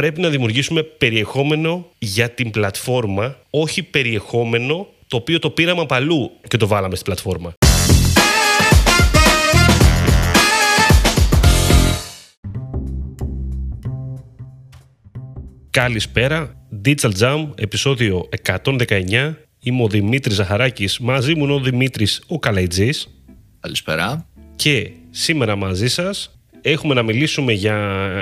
πρέπει να δημιουργήσουμε περιεχόμενο για την πλατφόρμα, όχι περιεχόμενο το οποίο το πήραμε από αλλού και το βάλαμε στην πλατφόρμα. Καλησπέρα, Digital Jam, επεισόδιο 119. Είμαι ο Δημήτρης Ζαχαράκης, μαζί μου είναι ο Δημήτρης ο Καλαϊτζής. Καλησπέρα. Και σήμερα μαζί σας έχουμε να μιλήσουμε για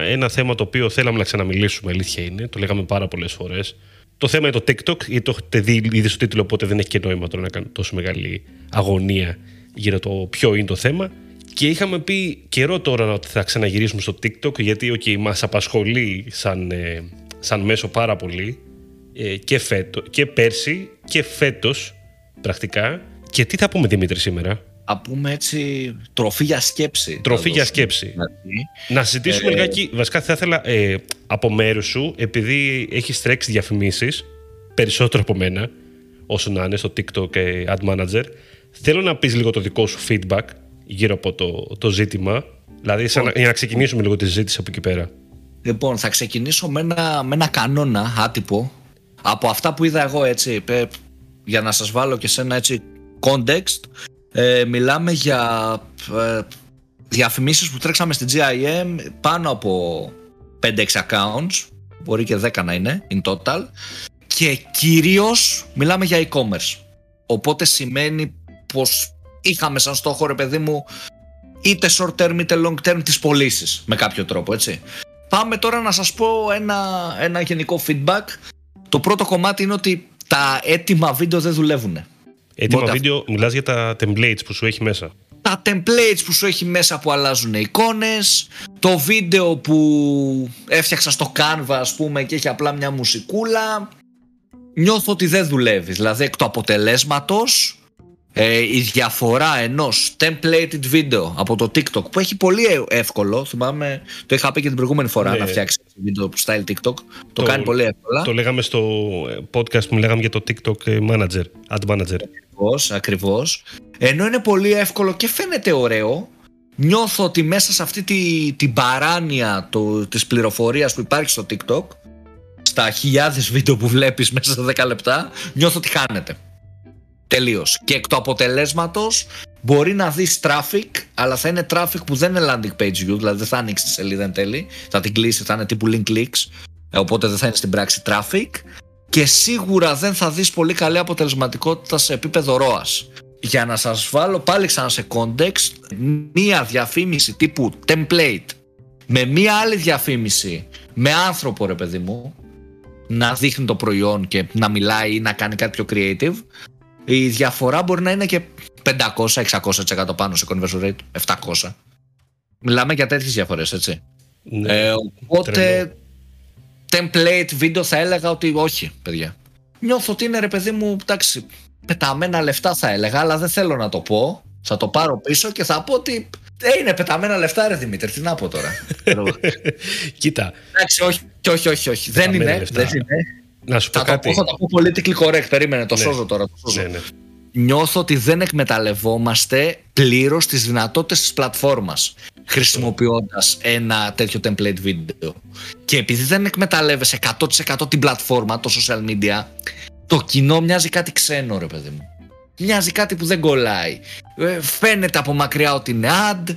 ένα θέμα το οποίο θέλαμε να ξαναμιλήσουμε, αλήθεια είναι. Το λέγαμε πάρα πολλές φορές. Το θέμα είναι το TikTok, γιατί το έχετε δει ήδη στο τίτλο, οπότε δεν έχει και νόημα τώρα να κάνω τόσο μεγάλη αγωνία για το ποιο είναι το θέμα. Και είχαμε πει καιρό τώρα ότι θα ξαναγυρίσουμε στο TikTok, γιατί okay, μας απασχολεί σαν, ε, σαν μέσο πάρα πολύ ε, και, φέτο, και πέρσι και φέτος πρακτικά. Και τι θα πούμε Δημήτρη σήμερα; Α πούμε έτσι, τροφή για σκέψη. Τροφή για σκέψη. Να συζητήσουμε ε, λιγάκι. Βασικά θα ήθελα ε, από μέρους σου, επειδή έχεις τρέξει διαφημίσεις περισσότερο από μένα, όσο να είναι στο TikTok ε, Ad Manager, θέλω να πεις λίγο το δικό σου feedback γύρω από το, το ζήτημα. Δηλαδή, σαν, για να ξεκινήσουμε λίγο τη συζήτηση από εκεί πέρα. Λοιπόν, θα ξεκινήσω με ένα, με ένα κανόνα άτυπο από αυτά που είδα εγώ έτσι, για να σας βάλω και σε ένα έτσι context ε, μιλάμε για ε, διαφημίσεις που τρέξαμε στην GIM πάνω από 5-6 accounts, μπορεί και 10 να είναι in total και κυρίως μιλάμε για e-commerce. Οπότε σημαίνει πως είχαμε σαν στόχο ρε παιδί μου είτε short term είτε long term τις πωλήσεις με κάποιο τρόπο έτσι. Πάμε τώρα να σας πω ένα, ένα γενικό feedback. Το πρώτο κομμάτι είναι ότι τα έτοιμα βίντεο δεν δουλεύουν. Έτοιμα βίντεο, μιλάς για τα templates που σου έχει μέσα. Τα templates που σου έχει μέσα που αλλάζουν εικόνες, το βίντεο που έφτιαξα στο Canva ας πούμε και έχει απλά μια μουσικούλα. Νιώθω ότι δεν δουλεύεις, δηλαδή εκ του αποτελέσματος ε, η διαφορά ενός templated video από το TikTok που έχει πολύ εύκολο, θυμάμαι, το είχα πει και την προηγούμενη φορά ναι. να φτιάξει βίντεο style TikTok, το, το, κάνει πολύ εύκολα. Το λέγαμε στο podcast που λέγαμε για το TikTok ε, Manager, Ad Manager. Ακριβώς, ακριβώς. Ενώ είναι πολύ εύκολο και φαίνεται ωραίο, νιώθω ότι μέσα σε αυτή τη, την παράνοια το, της πληροφορίας που υπάρχει στο TikTok, στα χιλιάδες βίντεο που βλέπεις μέσα σε 10 λεπτά, νιώθω ότι χάνεται. Τελείως. Και εκ του αποτελέσματος μπορεί να δεις traffic, αλλά θα είναι traffic που δεν είναι landing page view, δηλαδή δεν θα ανοίξει τη σελίδα εν τέλει. Θα την κλείσει, θα είναι τύπου link clicks, ε, οπότε δεν θα είναι στην πράξη traffic. Και σίγουρα δεν θα δεις πολύ καλή αποτελεσματικότητα σε επίπεδο ROAS. Για να σας βάλω πάλι ξανά σε context, μία διαφήμιση τύπου template με μία άλλη διαφήμιση με άνθρωπο ρε παιδί μου να δείχνει το προϊόν και να μιλάει ή να κάνει κάτι πιο creative η διαφορά μπορεί να είναι και 500-600% πάνω σε conversion rate, 700. Μιλάμε για τέτοιες διαφορές, έτσι. Ναι, ε, οπότε template βίντεο θα έλεγα ότι όχι, παιδιά. Νιώθω ότι είναι ρε παιδί μου, εντάξει, πεταμένα λεφτά θα έλεγα, αλλά δεν θέλω να το πω. Θα το πάρω πίσω και θα πω ότι ε, είναι πεταμένα λεφτά, ρε Δημήτρη. Τι να πω τώρα. Κοίτα. Εντάξει, όχι, όχι, όχι. όχι. Δεν, είναι, δεν είναι. Να σου πω θα κάτι. Το, θα το πω politically correct. Περίμενε, το ναι. σώζω τώρα. Το σώζω. Ναι, ναι. Νιώθω ότι δεν εκμεταλλευόμαστε πλήρως τις δυνατότητες της πλατφόρμας χρησιμοποιώντας ένα τέτοιο template video. Και επειδή δεν εκμεταλλεύεσαι 100% την πλατφόρμα, το social media, το κοινό μοιάζει κάτι ξένο, ρε παιδί μου. Μοιάζει κάτι που δεν κολλάει. Ε, φαίνεται από μακριά ότι είναι ad,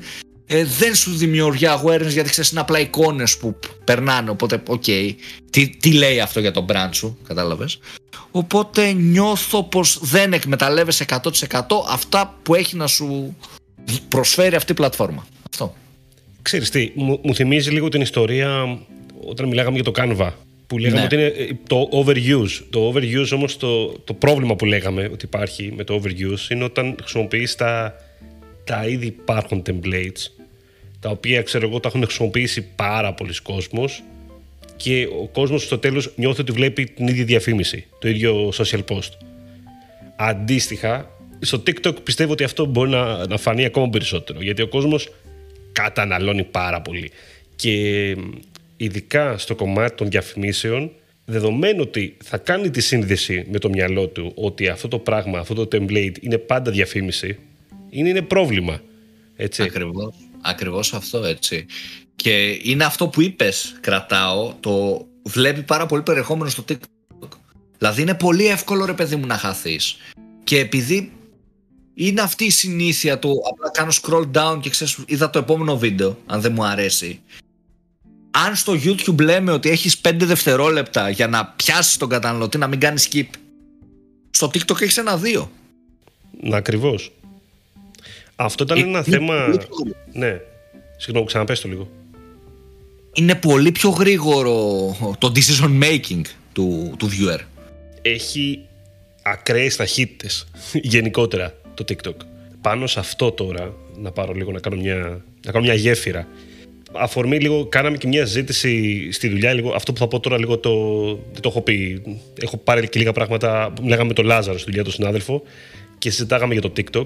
ε, δεν σου δημιουργεί awareness γιατί ξέρεις είναι απλά εικόνες που περνάνε. Οπότε, οκ, okay, τι, τι λέει αυτό για το brand σου, κατάλαβες. Οπότε νιώθω πως δεν εκμεταλλεύεσαι 100% αυτά που έχει να σου προσφέρει αυτή η πλατφόρμα. Αυτό. Ξέρεις τι, μου, μου θυμίζει λίγο την ιστορία όταν μιλάγαμε για το Canva που λέγαμε ναι. ότι είναι ε, το overuse. Το overuse όμως το, το πρόβλημα που λέγαμε ότι υπάρχει με το overuse είναι όταν χρησιμοποιείς τα, τα ήδη υπάρχουν templates τα οποία ξέρω εγώ τα έχουν χρησιμοποιήσει πάρα πολλοί κόσμος και ο κόσμος στο τέλος νιώθει ότι βλέπει την ίδια διαφήμιση, το ίδιο social post. Αντίστοιχα, στο TikTok πιστεύω ότι αυτό μπορεί να, να φανεί ακόμα περισσότερο γιατί ο κόσμος καταναλώνει πάρα πολύ και ειδικά στο κομμάτι των διαφημίσεων δεδομένου ότι θα κάνει τη σύνδεση με το μυαλό του ότι αυτό το πράγμα, αυτό το template είναι πάντα διαφήμιση είναι, είναι πρόβλημα. Έτσι. Ακριβώς. Ακριβώς αυτό έτσι. Και είναι αυτό που είπες κρατάω, το βλέπει πάρα πολύ περιεχόμενο στο TikTok. Δηλαδή είναι πολύ εύκολο ρε παιδί μου να χαθείς. Και επειδή είναι αυτή η συνήθεια του απλά κάνω scroll down και ξέρεις είδα το επόμενο βίντεο αν δεν μου αρέσει. Αν στο YouTube λέμε ότι έχεις 5 δευτερόλεπτα για να πιάσεις τον καταναλωτή να μην κάνεις skip. Στο TikTok έχεις ένα δύο. Να ακριβώς. Αυτό ήταν ένα θέμα... Ναι. Συγγνώμη, ξαναπες το λίγο. Είναι πολύ πιο γρήγορο το decision making του, του viewer. Έχει ακραίες ταχύτητες γενικότερα το TikTok. Πάνω σε αυτό τώρα, να πάρω λίγο να κάνω μια, να κάνω μια γέφυρα. Αφορμή λίγο, κάναμε και μια ζήτηση στη δουλειά. Λίγο, αυτό που θα πω τώρα λίγο το, δεν το έχω πει. Έχω πάρει και λίγα πράγματα. Λέγαμε με τον Λάζαρο στη δουλειά, τον συνάδελφο, και συζητάγαμε για το TikTok.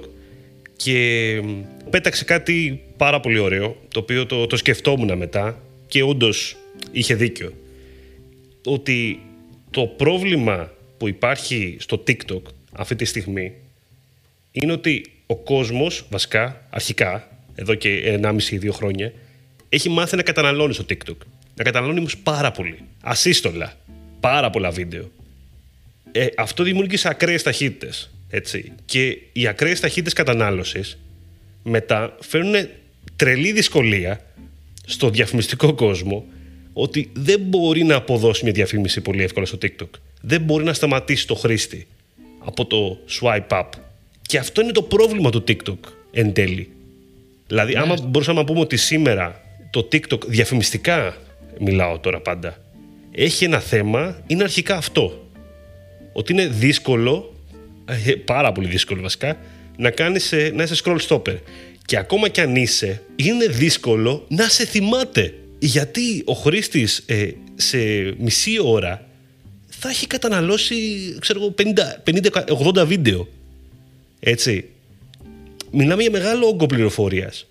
Και πέταξε κάτι πάρα πολύ ωραίο, το οποίο το, το σκεφτόμουν μετά και όντως είχε δίκιο. Ότι το πρόβλημα που υπάρχει στο TikTok αυτή τη στιγμή είναι ότι ο κόσμος, βασικά, αρχικά, εδώ και 1,5-2 χρόνια, έχει μάθει να καταναλώνει στο TikTok. Να καταναλώνει όμως πάρα πολύ. Ασύστολα. Πάρα πολλά βίντεο. Ε, αυτό δημιούργησε ακραίες ταχύτητες. Έτσι. Και οι ακραίες ταχύτητες κατανάλωσης μετά φέρνουν τρελή δυσκολία στο διαφημιστικό κόσμο ότι δεν μπορεί να αποδώσει μια διαφήμιση πολύ εύκολα στο TikTok. Δεν μπορεί να σταματήσει το χρήστη από το swipe up. Και αυτό είναι το πρόβλημα του TikTok εν τέλει. Δηλαδή, άμα ναι. μπορούσαμε να πούμε ότι σήμερα το TikTok διαφημιστικά, μιλάω τώρα πάντα, έχει ένα θέμα, είναι αρχικά αυτό. Ότι είναι δύσκολο, ε, πάρα πολύ δύσκολο βασικά, να, κάνεις, ε, να είσαι scroll stopper. Και ακόμα κι αν είσαι, είναι δύσκολο να σε θυμάται. Γιατί ο χρήστης ε, σε μισή ώρα θα έχει καταναλώσει, ξέρω 50-80 βίντεο. Έτσι. Μιλάμε για μεγάλο όγκο πληροφορίας.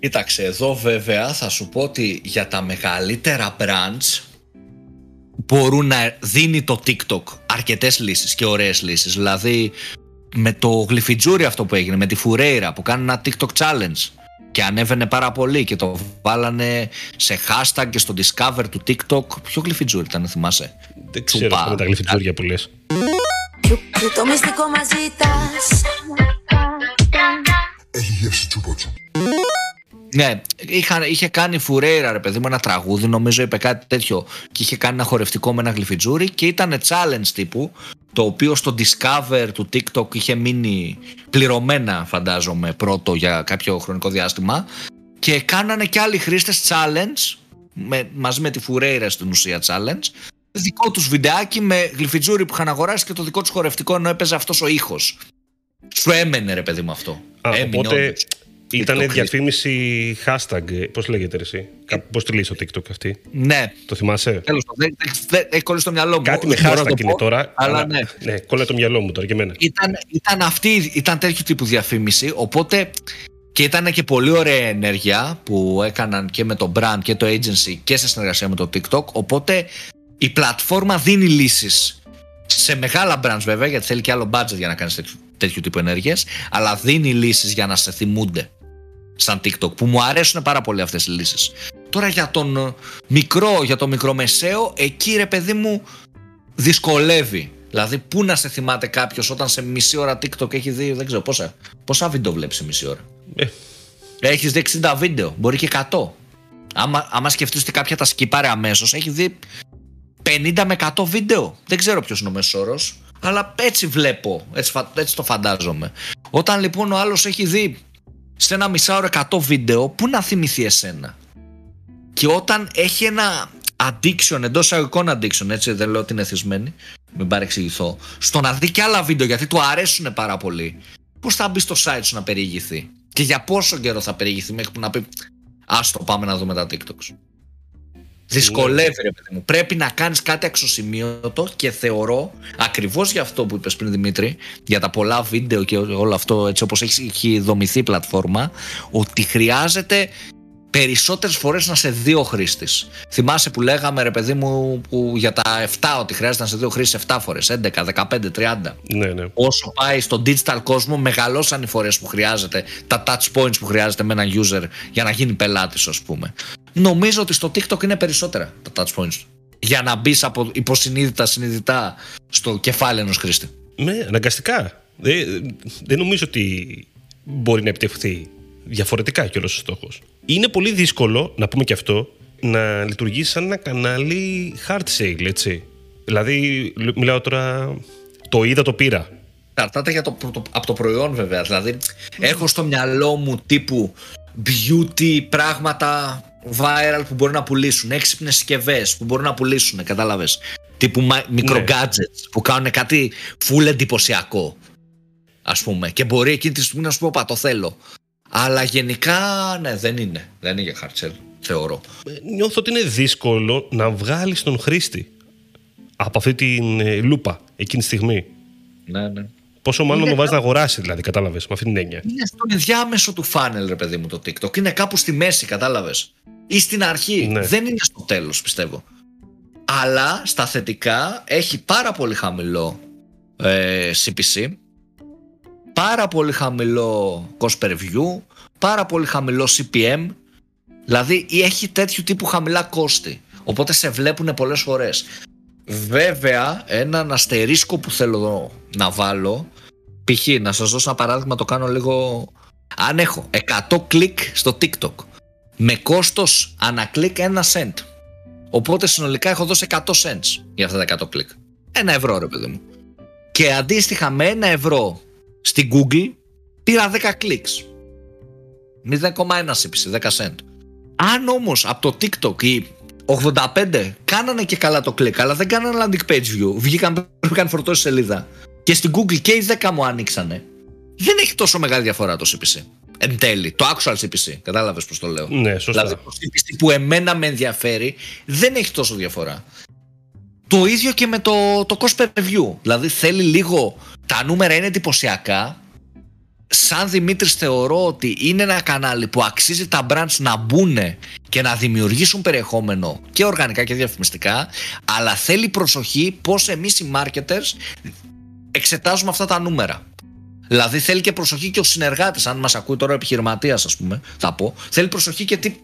Κοίταξε, εδώ βέβαια θα σου πω ότι για τα μεγαλύτερα brands μπορούν να δίνει το TikTok αρκετές λύσεις και ωραίες λύσεις. Δηλαδή με το γλυφιτζούρι αυτό που έγινε, με τη Φουρέιρα που κάνει ένα TikTok challenge και ανέβαινε πάρα πολύ και το βάλανε σε hashtag και στο discover του TikTok. Ποιο γλυφιτζούρι ήταν, θυμάσαι; Δεν ξέρω με τα γλυφιτζούρια που λες. Το μυστικό μας Έχει γεύση τσούπα ναι, είχα, είχε κάνει φουρέιρα ρε παιδί μου ένα τραγούδι, νομίζω είπε κάτι τέτοιο και είχε κάνει ένα χορευτικό με ένα γλυφιτζούρι και ήταν challenge τύπου το οποίο στο Discover του TikTok είχε μείνει πληρωμένα φαντάζομαι πρώτο για κάποιο χρονικό διάστημα και κάνανε και άλλοι χρήστες challenge με, μαζί με τη φουρέιρα στην ουσία challenge δικό τους βιντεάκι με γλυφιτζούρι που είχαν αγοράσει και το δικό τους χορευτικό ενώ έπαιζε αυτός ο ήχος. Σου έμενε ρε παιδί μου αυτό. Α, οπότε ήταν διαφήμιση hashtag, πώς λέγεται εσύ, πώς τη λέει στο TikTok αυτή; Ναι. Το θυμάσαι; Τέλος πάντων, έχει κολλήσει το μυαλό μου. Κάτι με hashtag είναι τώρα, αλλά, ναι. ναι, κόλλα το μυαλό μου τώρα και εμένα. Ήταν, ήταν αυτή, ήταν τέτοιο τύπου διαφήμιση, οπότε και ήταν και πολύ ωραία ενέργεια που έκαναν και με το brand και το agency και σε συνεργασία με το TikTok, οπότε η πλατφόρμα δίνει λύσεις σε μεγάλα brands βέβαια, γιατί θέλει και άλλο budget για να κάνεις τέτοιου, τέτοιου τύπου ενέργειες, αλλά δίνει λύσεις για να σε θυμούνται σαν TikTok που μου αρέσουν πάρα πολύ αυτές οι λύσεις. Τώρα για τον ε, μικρό, για τον μικρομεσαίο, εκεί ρε παιδί μου δυσκολεύει. Δηλαδή, πού να σε θυμάται κάποιος όταν σε μισή ώρα TikTok έχει δει, δεν ξέρω πόσα, πόσα βίντεο βλέπεις σε μισή ώρα; Ε. Έχεις δει 60 βίντεο, μπορεί και 100. Άμα, άμα σκεφτείς ότι κάποια τα σκυπάρε αμέσως, έχει δει 50 με 100 βίντεο. Δεν ξέρω ποιος είναι ο μέσος όρος, αλλά έτσι βλέπω, έτσι, έτσι το φαντάζομαι. Όταν λοιπόν ο άλλος έχει δει σε ένα μισάωρο 100 βίντεο, πού να θυμηθεί εσένα; Και όταν έχει ένα addiction, εντός αγωγικών addiction, έτσι δεν λέω ότι είναι θυσμένη, μην παρεξηγηθώ, στο να δει και άλλα βίντεο γιατί του αρέσουν πάρα πολύ, πώς θα μπει στο site σου να περιηγηθεί; Και για πόσο καιρό θα περιηγηθεί μέχρι που να πει Άστο, πάμε να δούμε τα TikToks. Δυσκολεύει, ρε παιδί μου. Πρέπει να κάνεις κάτι αξιοσημείωτο και θεωρώ ακριβώς για αυτό που είπες πριν Δημήτρη, για τα πολλά βίντεο και όλο αυτό έτσι όπως έχει δομηθεί η πλατφόρμα, ότι χρειάζεται περισσότερες φορές να σε δύο χρήστης. Θυμάσαι που λέγαμε, ρε παιδί μου, που για τα 7 ότι χρειάζεται να σε δύο χρήστης 7 φορές, 11, 15, 30. Ναι, ναι. Όσο πάει στο digital κόσμο, μεγαλώσαν οι φορές που χρειάζεται, τα touch points που χρειάζεται με έναν user για να γίνει πελάτης, ας πούμε. Νομίζω ότι στο TikTok είναι περισσότερα τα touch points. για να μπει από υποσυνείδητα συνειδητά στο κεφάλι ενός χρήστη. Ναι, αναγκαστικά. Δεν, δεν νομίζω ότι μπορεί να επιτευχθεί διαφορετικά κιόλας ο στόχος. Είναι πολύ δύσκολο, να πούμε και αυτό, να λειτουργήσει σαν ένα κανάλι hard sale, έτσι. Δηλαδή, μιλάω τώρα, το είδα, το πήρα. Καρτάται για το, από το προϊόν βέβαια. Δηλαδή, έχω στο μυαλό μου τύπου beauty πράγματα viral που μπορεί να πουλήσουν, έξυπνες συσκευές που μπορεί να πουλήσουν, κατάλαβες. Τύπου μικρο ναι. που κάνουν κάτι full εντυπωσιακό. Α πούμε. Και μπορεί εκείνη τη στιγμή να σου πω, Πα, το θέλω. Αλλά γενικά, ναι, δεν είναι. Δεν είναι για hard θεωρώ. Ε, νιώθω ότι είναι δύσκολο να βγάλεις τον χρήστη από αυτή την ε, λούπα εκείνη τη στιγμή. Ναι, ναι. Πόσο μάλλον το βάζεις να αγοράσεις, δηλαδή, κατάλαβες με αυτή την έννοια. Είναι στον ενδιάμεσο του φάνελ, ρε παιδί μου, το TikTok. Είναι κάπου στη μέση, κατάλαβες. Ή στην αρχή. Ναι. Δεν είναι στο τέλος, πιστεύω. Αλλά στα θετικά έχει πάρα πολύ χαμηλό ε, CPC, πάρα πολύ χαμηλό cost per view, πάρα πολύ χαμηλό CPM. Δηλαδή έχει τέτοιου τύπου χαμηλά κόστη. Οπότε σε βλέπουν πολλές φορές. Βέβαια, έναν αστερίσκο που θέλω να βάλω, π.χ. να σας δώσω ένα παράδειγμα, το κάνω λίγο... Αν έχω 100 κλικ στο TikTok, με κόστος ανά κλικ ένα cent. Οπότε συνολικά έχω δώσει 100 cents για αυτά τα 100 κλικ. Ένα ευρώ ρε παιδί μου. Και αντίστοιχα με ένα ευρώ στην Google πήρα 10 κλικς. 0,1 CPC, 10 cent. Αν όμως από το TikTok οι 85 κάνανε και καλά το κλικ, αλλά δεν κάνανε landing page view. Βγήκαν, πρέπει να φορτώσει σελίδα. Και στην Google και οι 10 μου ανοίξανε. Δεν έχει τόσο μεγάλη διαφορά το CPC. Εν τέλει, το actual CPC. Κατάλαβες πώς το λέω. Ναι, σωστά. Δηλαδή, το CPC που εμένα με ενδιαφέρει δεν έχει τόσο διαφορά. Το ίδιο και με το, το cost per view. Δηλαδή θέλει λίγο. Τα νούμερα είναι εντυπωσιακά. Σαν Δημήτρης θεωρώ ότι είναι ένα κανάλι που αξίζει τα brands να μπουν και να δημιουργήσουν περιεχόμενο και οργανικά και διαφημιστικά αλλά θέλει προσοχή πως εμείς οι marketers εξετάζουμε αυτά τα νούμερα. Δηλαδή θέλει και προσοχή και ο συνεργάτης, αν μας ακούει τώρα ο επιχειρηματίας, ας πούμε, θα πω. Θέλει προσοχή και τι.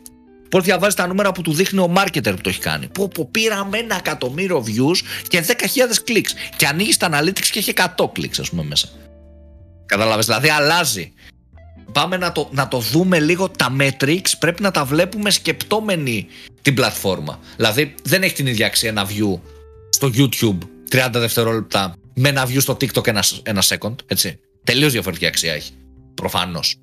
Πώς διαβάζει τα νούμερα που του δείχνει ο marketer που το έχει κάνει. Που, που πήραμε ένα εκατομμύριο views και 10.000 clicks. Και ανοίγει τα analytics και έχει 100 clicks, ας πούμε, μέσα. Κατάλαβε, δηλαδή αλλάζει. Πάμε να το, να το δούμε λίγο τα metrics, πρέπει να τα βλέπουμε σκεπτόμενοι την πλατφόρμα. Δηλαδή δεν έχει την ίδια αξία ένα view στο YouTube 30 δευτερόλεπτα με ένα view στο TikTok ένα, ένα second, έτσι. Τελείως διαφορετική αξία έχει. Προφανώς.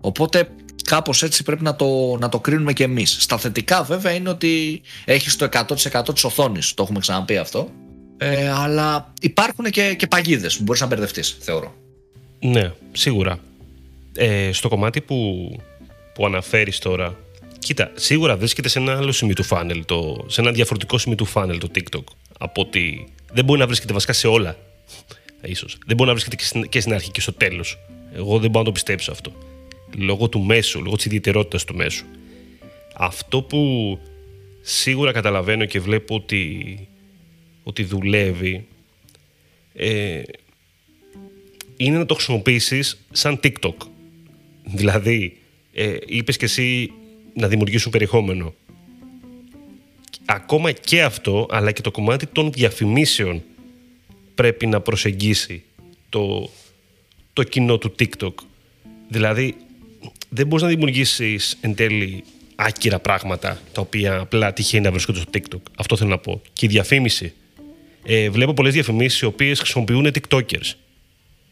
Οπότε κάπως έτσι πρέπει να το, να το κρίνουμε και εμείς. Στα θετικά βέβαια είναι ότι έχεις το 100% της οθόνης. Το έχουμε ξαναπεί αυτό. Ε, αλλά υπάρχουν και, και παγίδες που μπορείς να μπερδευτείς, θεωρώ. Ναι, σίγουρα. Ε, στο κομμάτι που, που αναφέρεις τώρα, κοίτα, σίγουρα βρίσκεται σε ένα άλλο σημείο του φάνελ, το, σε ένα διαφορετικό σημείο του φάνελ το TikTok. Από ότι δεν μπορεί να βρίσκεται βασικά σε όλα ίσως. Δεν μπορεί να βρίσκεται και στην αρχή και στο τέλος. Εγώ δεν μπορώ να το πιστέψω αυτό. Λόγω του μέσου, λόγω της ιδιαιτερότητας του μέσου. Αυτό που σίγουρα καταλαβαίνω και βλέπω ότι, ότι δουλεύει ε, είναι να το χρησιμοποιήσεις σαν TikTok. Δηλαδή, ε, είπες και εσύ να δημιουργήσουν περιεχόμενο. Ακόμα και αυτό, αλλά και το κομμάτι των διαφημίσεων πρέπει να προσεγγίσει το, το κοινό του TikTok. Δηλαδή, δεν μπορείς να δημιουργήσεις εν τέλει άκυρα πράγματα τα οποία απλά τυχαίνει να βρίσκονται στο TikTok. Αυτό θέλω να πω. Και η διαφήμιση. Ε, βλέπω πολλές διαφημίσεις οι οποίες χρησιμοποιούν TikTokers.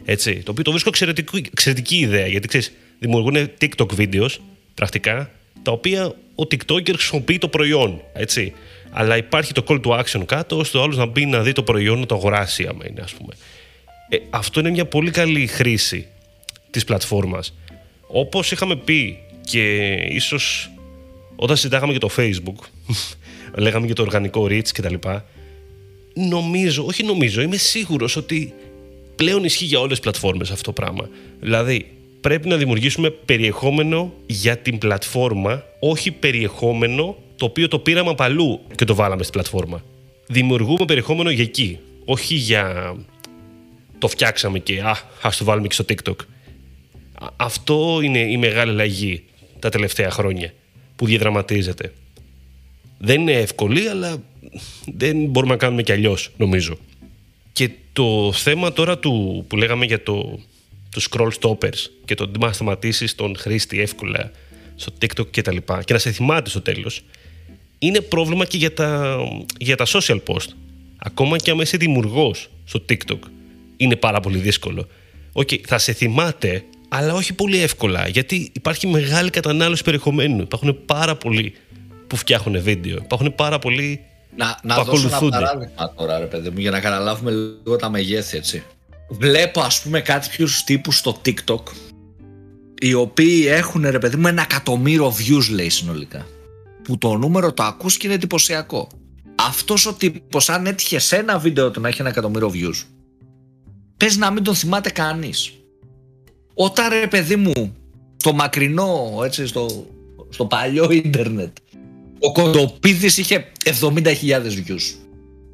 Έτσι, το οποίο το βρίσκω εξαιρετική, εξαιρετική ιδέα γιατί ξέρεις, δημιουργούν TikTok videos πρακτικά τα οποία ο TikToker χρησιμοποιεί το προϊόν. Έτσι αλλά υπάρχει το call to action κάτω, ώστε ο άλλος να μπει να δει το προϊόν, να το αγοράσει, άμα είναι, ας πούμε. Ε, αυτό είναι μια πολύ καλή χρήση της πλατφόρμας. Όπως είχαμε πει και ίσως όταν συζητάγαμε για το Facebook, λέγαμε για το οργανικό reach κτλ. Νομίζω, όχι νομίζω, είμαι σίγουρος ότι πλέον ισχύει για όλες τις πλατφόρμες αυτό το πράγμα. Δηλαδή, πρέπει να δημιουργήσουμε περιεχόμενο για την πλατφόρμα, όχι περιεχόμενο το οποίο το πήραμε από αλλού και το βάλαμε στην πλατφόρμα. Δημιουργούμε περιεχόμενο για εκεί, όχι για το φτιάξαμε και α, ας το βάλουμε και στο TikTok. Αυτό είναι η μεγάλη αλλαγή τα τελευταία χρόνια που διαδραματίζεται. Δεν είναι εύκολη, αλλά δεν μπορούμε να κάνουμε κι αλλιώς, νομίζω. Και το θέμα τώρα του, που λέγαμε για το, τους scroll stoppers και το να σταματήσεις τον χρήστη εύκολα στο TikTok και τα λοιπά και να σε θυμάται στο τέλος είναι πρόβλημα και για τα, για τα social post. Ακόμα και άμα είσαι δημιουργός στο TikTok είναι πάρα πολύ δύσκολο. Οκ, okay, θα σε θυμάται, αλλά όχι πολύ εύκολα, γιατί υπάρχει μεγάλη κατανάλωση περιεχομένου. Υπάρχουν πάρα πολλοί που φτιάχνουν βίντεο. Υπάρχουν πάρα πολλοί να, να δώσω ένα παράδειγμα τώρα, ρε παιδί μου, για να καταλάβουμε λίγο τα μεγέθη, έτσι. Βλέπω, ας πούμε, κάποιους τύπους στο TikTok, οι οποίοι έχουν, ρε παιδί μου, ένα εκατομμύριο views, λέει συνολικά. Που το νούμερο το ακούς και είναι εντυπωσιακό. Αυτός ο τύπος, αν έτυχε σε ένα βίντεο του να έχει ένα εκατομμύριο views, πες να μην τον θυμάται κανείς. Όταν, ρε παιδί μου, στο μακρινό, έτσι, στο, στο παλιό ίντερνετ, ο Κοντοπίδης είχε 70.000 views.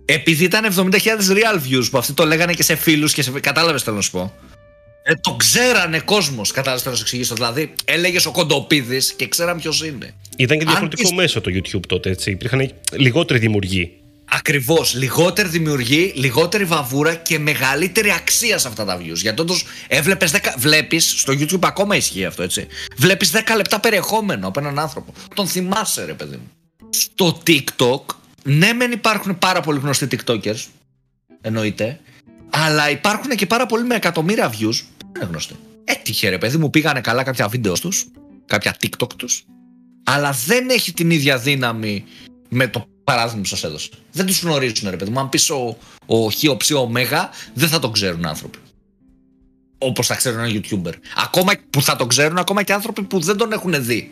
Επειδή ήταν 70.000 real views που αυτοί το λέγανε και σε φίλους και σε... Κατάλαβες θέλω να σου πω. Ε, το ξέρανε κόσμος, κατάλαβες θέλω να σου εξηγήσω. Δηλαδή, έλεγες ο Κοντοπίδης και ξέραν ποιος είναι. Ήταν και διαφορετικό Αν... μέσο το YouTube τότε, έτσι. Υπήρχαν λιγότεροι δημιουργοί. Ακριβώς. Λιγότερη δημιουργή, λιγότερη βαβούρα και μεγαλύτερη αξία σε αυτά τα views. Γιατί όντως έβλεπες 10. Βλέπεις, στο YouTube ακόμα ισχύει αυτό, έτσι. Βλέπεις 10 λεπτά περιεχόμενο από έναν άνθρωπο. Τον θυμάσαι, ρε παιδί μου. Στο TikTok, ναι, μεν υπάρχουν πάρα πολύ γνωστοί TikTokers. Εννοείται. Αλλά υπάρχουν και πάρα πολλοί με εκατομμύρια views. Δεν είναι γνωστοί. Έτυχε, ρε παιδί μου, πήγανε καλά κάποια βίντεος τους, κάποια TikTok τους. Αλλά δεν έχει την ίδια δύναμη με το παράδειγμα που σας έδωσα. Δεν τους γνωρίζουν, ρε παιδί μου. Αν πεις ο, ο Χ, ο Ψ, ο Μέγα, δεν θα τον ξέρουν άνθρωποι. Όπως θα ξέρουν ένα YouTuber. Ακόμα που θα τον ξέρουν, ακόμα και άνθρωποι που δεν τον έχουν δει.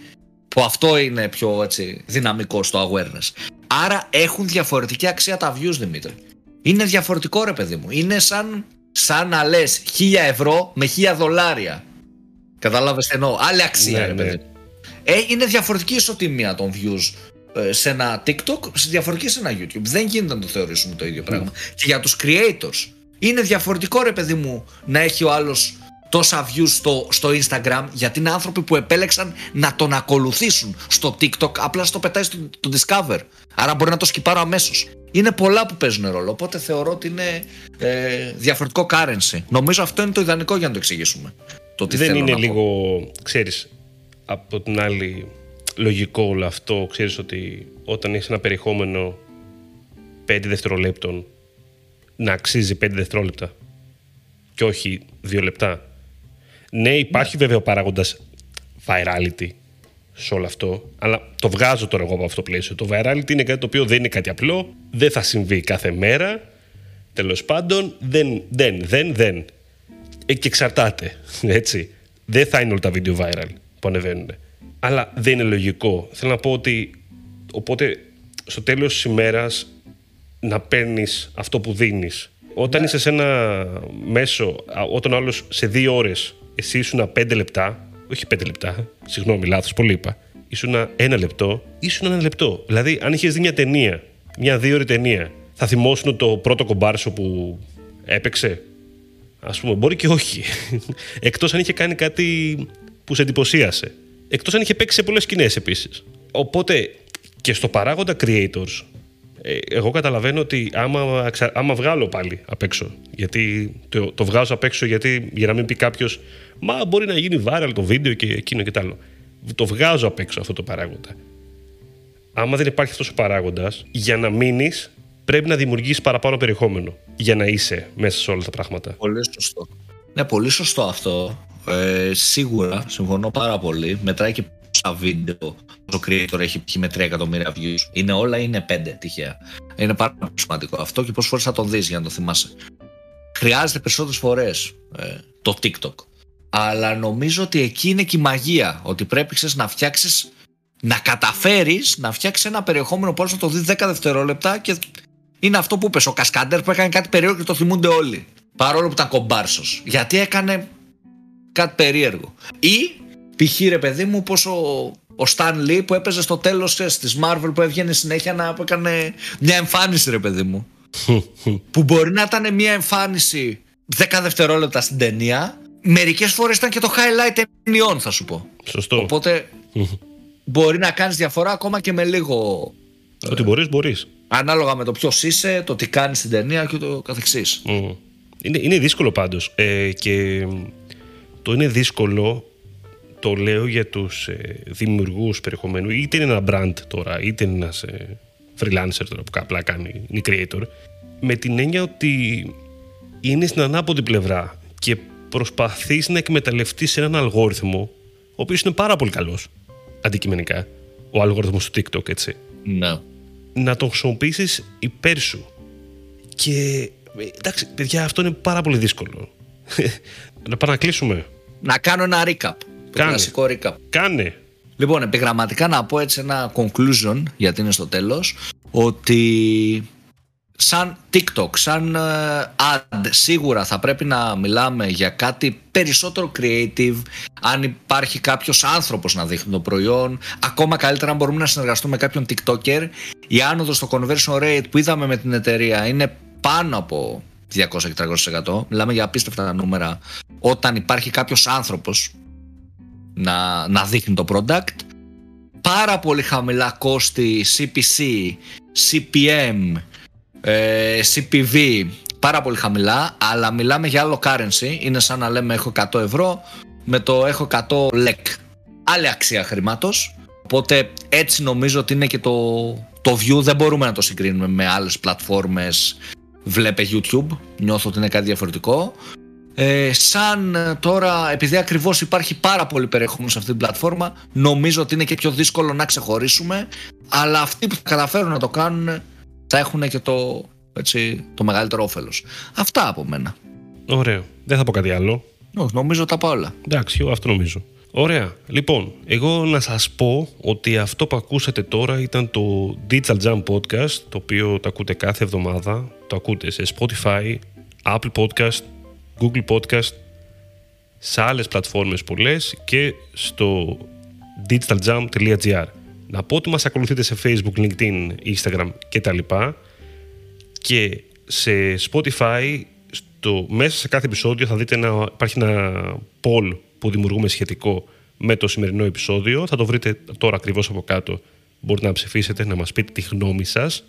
Που αυτό είναι πιο έτσι, δυναμικό στο awareness. Άρα έχουν διαφορετική αξία τα views, Δημήτρη. Είναι διαφορετικό, ρε παιδί μου. Είναι σαν, σαν να λες 1000 ευρώ με 1000 δολάρια. Κατάλαβες τι εννοώ; Άλλη αξία, ναι, ρε παιδί. Ναι. Ε, είναι διαφορετική ισοτιμία των views ε, σε ένα TikTok, σε διαφορετική σε ένα YouTube. Δεν γίνεται να το θεωρήσουμε το ίδιο πράγμα. Mm. Και για τους creators είναι διαφορετικό ρε παιδί μου να έχει ο άλλος τόσα views στο, στο Instagram γιατί είναι άνθρωποι που επέλεξαν να τον ακολουθήσουν στο TikTok απλά στο πετάει στο, το Discover άρα μπορεί να το σκυπάρω αμέσως είναι πολλά που παίζουν ρόλο οπότε θεωρώ ότι είναι ε, διαφορετικό currency νομίζω αυτό είναι το ιδανικό για να το εξηγήσουμε το τι δεν είναι λίγο ξέρεις από την άλλη λογικό όλο αυτό. Ξέρεις ότι όταν έχεις ένα περιεχόμενο 5 δευτερολέπτων να αξίζει 5 δευτερόλεπτα και όχι 2 λεπτά. Ναι, υπάρχει βέβαια ο παράγοντας virality σε όλο αυτό, αλλά το βγάζω τώρα εγώ από αυτό το πλαίσιο. Το virality είναι κάτι το οποίο δεν είναι κάτι απλό, δεν θα συμβεί κάθε μέρα, τέλος πάντων, δεν, δεν, δεν, δεν. Ε, και εξαρτάται, έτσι. Δεν θα είναι όλα τα βίντεο viral που ανεβαίνουν αλλά δεν είναι λογικό. Θέλω να πω ότι οπότε στο τέλος της ημέρας να παίρνεις αυτό που δίνεις. Όταν ναι. είσαι σε ένα μέσο, όταν ο άλλος σε δύο ώρες εσύ ήσουν πέντε λεπτά, όχι πέντε λεπτά, συγγνώμη λάθος, πολύ είπα, ήσουν ένα λεπτό, ήσουν ένα λεπτό. Δηλαδή αν είχες δει μια ταινία, μια δύο ώρη ταινία, θα θυμόσουν το πρώτο κομπάρσο που έπαιξε; Ας πούμε, μπορεί και όχι. Εκτός αν είχε κάνει κάτι που σε εντυπωσίασε. Εκτός αν είχε παίξει σε πολλές σκηνές επίσης. Οπότε και στο παράγοντα creators, ε, εγώ καταλαβαίνω ότι άμα, άμα βγάλω πάλι απ' έξω, γιατί το, το βγάζω απ' έξω γιατί, για να μην πει κάποιος, μα μπορεί να γίνει viral το βίντεο και εκείνο και τ' άλλο. Το βγάζω απ' έξω αυτό το παράγοντα. Άμα δεν υπάρχει αυτός ο παράγοντας, για να μείνεις, πρέπει να δημιουργήσει παραπάνω περιεχόμενο για να είσαι μέσα σε όλα τα πράγματα. Πολύ σωστό. Ναι, πολύ σωστό αυτό. Ε, σίγουρα, συμφωνώ πάρα πολύ. Μετράει και πόσα βίντεο το creator έχει πει με 3 εκατομμύρια views. Είναι όλα είναι 5 τυχαία. Είναι πάρα πολύ σημαντικό αυτό και πόσε φορές θα το δεις για να το θυμάσαι. Χρειάζεται περισσότερες φορές ε, το TikTok. Αλλά νομίζω ότι εκεί είναι και η μαγεία. Ότι πρέπει ξέρεις, να φτιάξεις, να καταφέρεις να φτιάξεις ένα περιεχόμενο που να το δεις 10 δευτερόλεπτα και είναι αυτό που είπες ο Κασκάντερ που έκανε κάτι περίεργο και το θυμούνται όλοι. Παρόλο που ήταν κομπάρσος. Γιατί έκανε κάτι περίεργο. Ή π.χ. ρε παιδί μου πως ο, ο Stan Lee που έπαιζε στο τέλος της Marvel που έβγαινε συνέχεια να έκανε μια εμφάνιση ρε παιδί μου. που μπορεί να ήταν μια εμφάνιση 10 δευτερόλεπτα στην ταινία μερικές φορές ήταν και το highlight ταινιών θα σου πω. Σωστό. Οπότε μπορεί να κάνεις διαφορά ακόμα και με λίγο... Ότι μπορείς, μπορείς. Ανάλογα με το ποιος είσαι, το τι κάνεις στην ταινία και το καθεξής. Mm. Είναι, είναι δύσκολο πάντως ε, και το είναι δύσκολο το λέω για τους ε, δημιουργούς περιεχομένου είτε είναι ένα brand τώρα είτε είναι ένας ε, freelancer τώρα που απλά κάνει, είναι creator με την έννοια ότι είναι στην ανάποδη πλευρά και προσπαθείς να εκμεταλλευτείς έναν αλγόριθμο ο οποίος είναι πάρα πολύ καλός αντικειμενικά ο αλγόριθμος του TikTok έτσι. Ναι. να τον χρησιμοποιήσεις υπέρ σου. Και εντάξει παιδιά αυτό είναι πάρα πολύ δύσκολο να παρακλείσουμε να κάνω ένα recap το Κάνε. κλασικό recap κάνε Λοιπόν, επιγραμματικά να πω έτσι ένα conclusion, γιατί είναι στο τέλος, ότι σαν TikTok, σαν ε, ad, σίγουρα θα πρέπει να μιλάμε για κάτι περισσότερο creative, αν υπάρχει κάποιος άνθρωπος να δείχνει το προϊόν, ακόμα καλύτερα αν μπορούμε να συνεργαστούμε με κάποιον TikToker. Η άνοδος στο conversion rate που είδαμε με την εταιρεία είναι πάνω από 200-300%. Μιλάμε για απίστευτα νούμερα. Όταν υπάρχει κάποιος άνθρωπος να, να δείχνει το product πάρα πολύ χαμηλά κόστη CPC, CPM, ε, CPV πάρα πολύ χαμηλά αλλά μιλάμε για άλλο currency. Είναι σαν να λέμε έχω 100 ευρώ με το έχω 100 lek άλλη αξία χρήματος οπότε έτσι νομίζω ότι είναι και το, το view. Δεν μπορούμε να το συγκρίνουμε με άλλες πλατφόρμες βλέπε YouTube νιώθω ότι είναι κάτι διαφορετικό ε, σαν ε, τώρα, επειδή ακριβώς υπάρχει πάρα πολύ περιεχόμενο σε αυτή την πλατφόρμα, νομίζω ότι είναι και πιο δύσκολο να ξεχωρίσουμε, αλλά αυτοί που θα καταφέρουν να το κάνουν θα έχουν και το, έτσι, το μεγαλύτερο όφελος. Αυτά από μένα. Ωραίο. Δεν θα πω κάτι άλλο. Όχι, νομίζω τα πάω όλα. Εντάξει, εγώ αυτό νομίζω. Ωραία. Λοιπόν, εγώ να σας πω ότι αυτό που ακούσατε τώρα ήταν το Digital Jam Podcast, το οποίο το ακούτε κάθε εβδομάδα. Το ακούτε σε Spotify, Apple Podcast, Google Podcast, σε άλλες πλατφόρμες πολλές και στο digitaljump.gr. Να πω ότι μας ακολουθείτε σε Facebook, LinkedIn, Instagram και τα λοιπά και σε Spotify στο, μέσα σε κάθε επεισόδιο θα δείτε να υπάρχει ένα poll που δημιουργούμε σχετικό με το σημερινό επεισόδιο. Θα το βρείτε τώρα ακριβώς από κάτω. Μπορείτε να ψηφίσετε, να μας πείτε τη γνώμη σας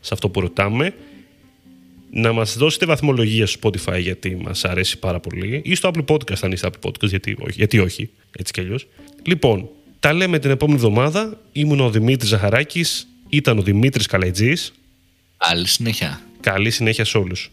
σε αυτό που ρωτάμε να μας δώσετε βαθμολογία στο Spotify γιατί μας αρέσει πάρα πολύ ή στο Apple Podcast αν είστε Apple Podcast γιατί όχι, γιατί όχι έτσι κι αλλιώς. Λοιπόν, τα λέμε την επόμενη εβδομάδα. Ήμουν ο Δημήτρης Ζαχαράκης, ήταν ο Δημήτρης Καλαϊτζής. Καλή συνέχεια. Καλή συνέχεια σε όλους.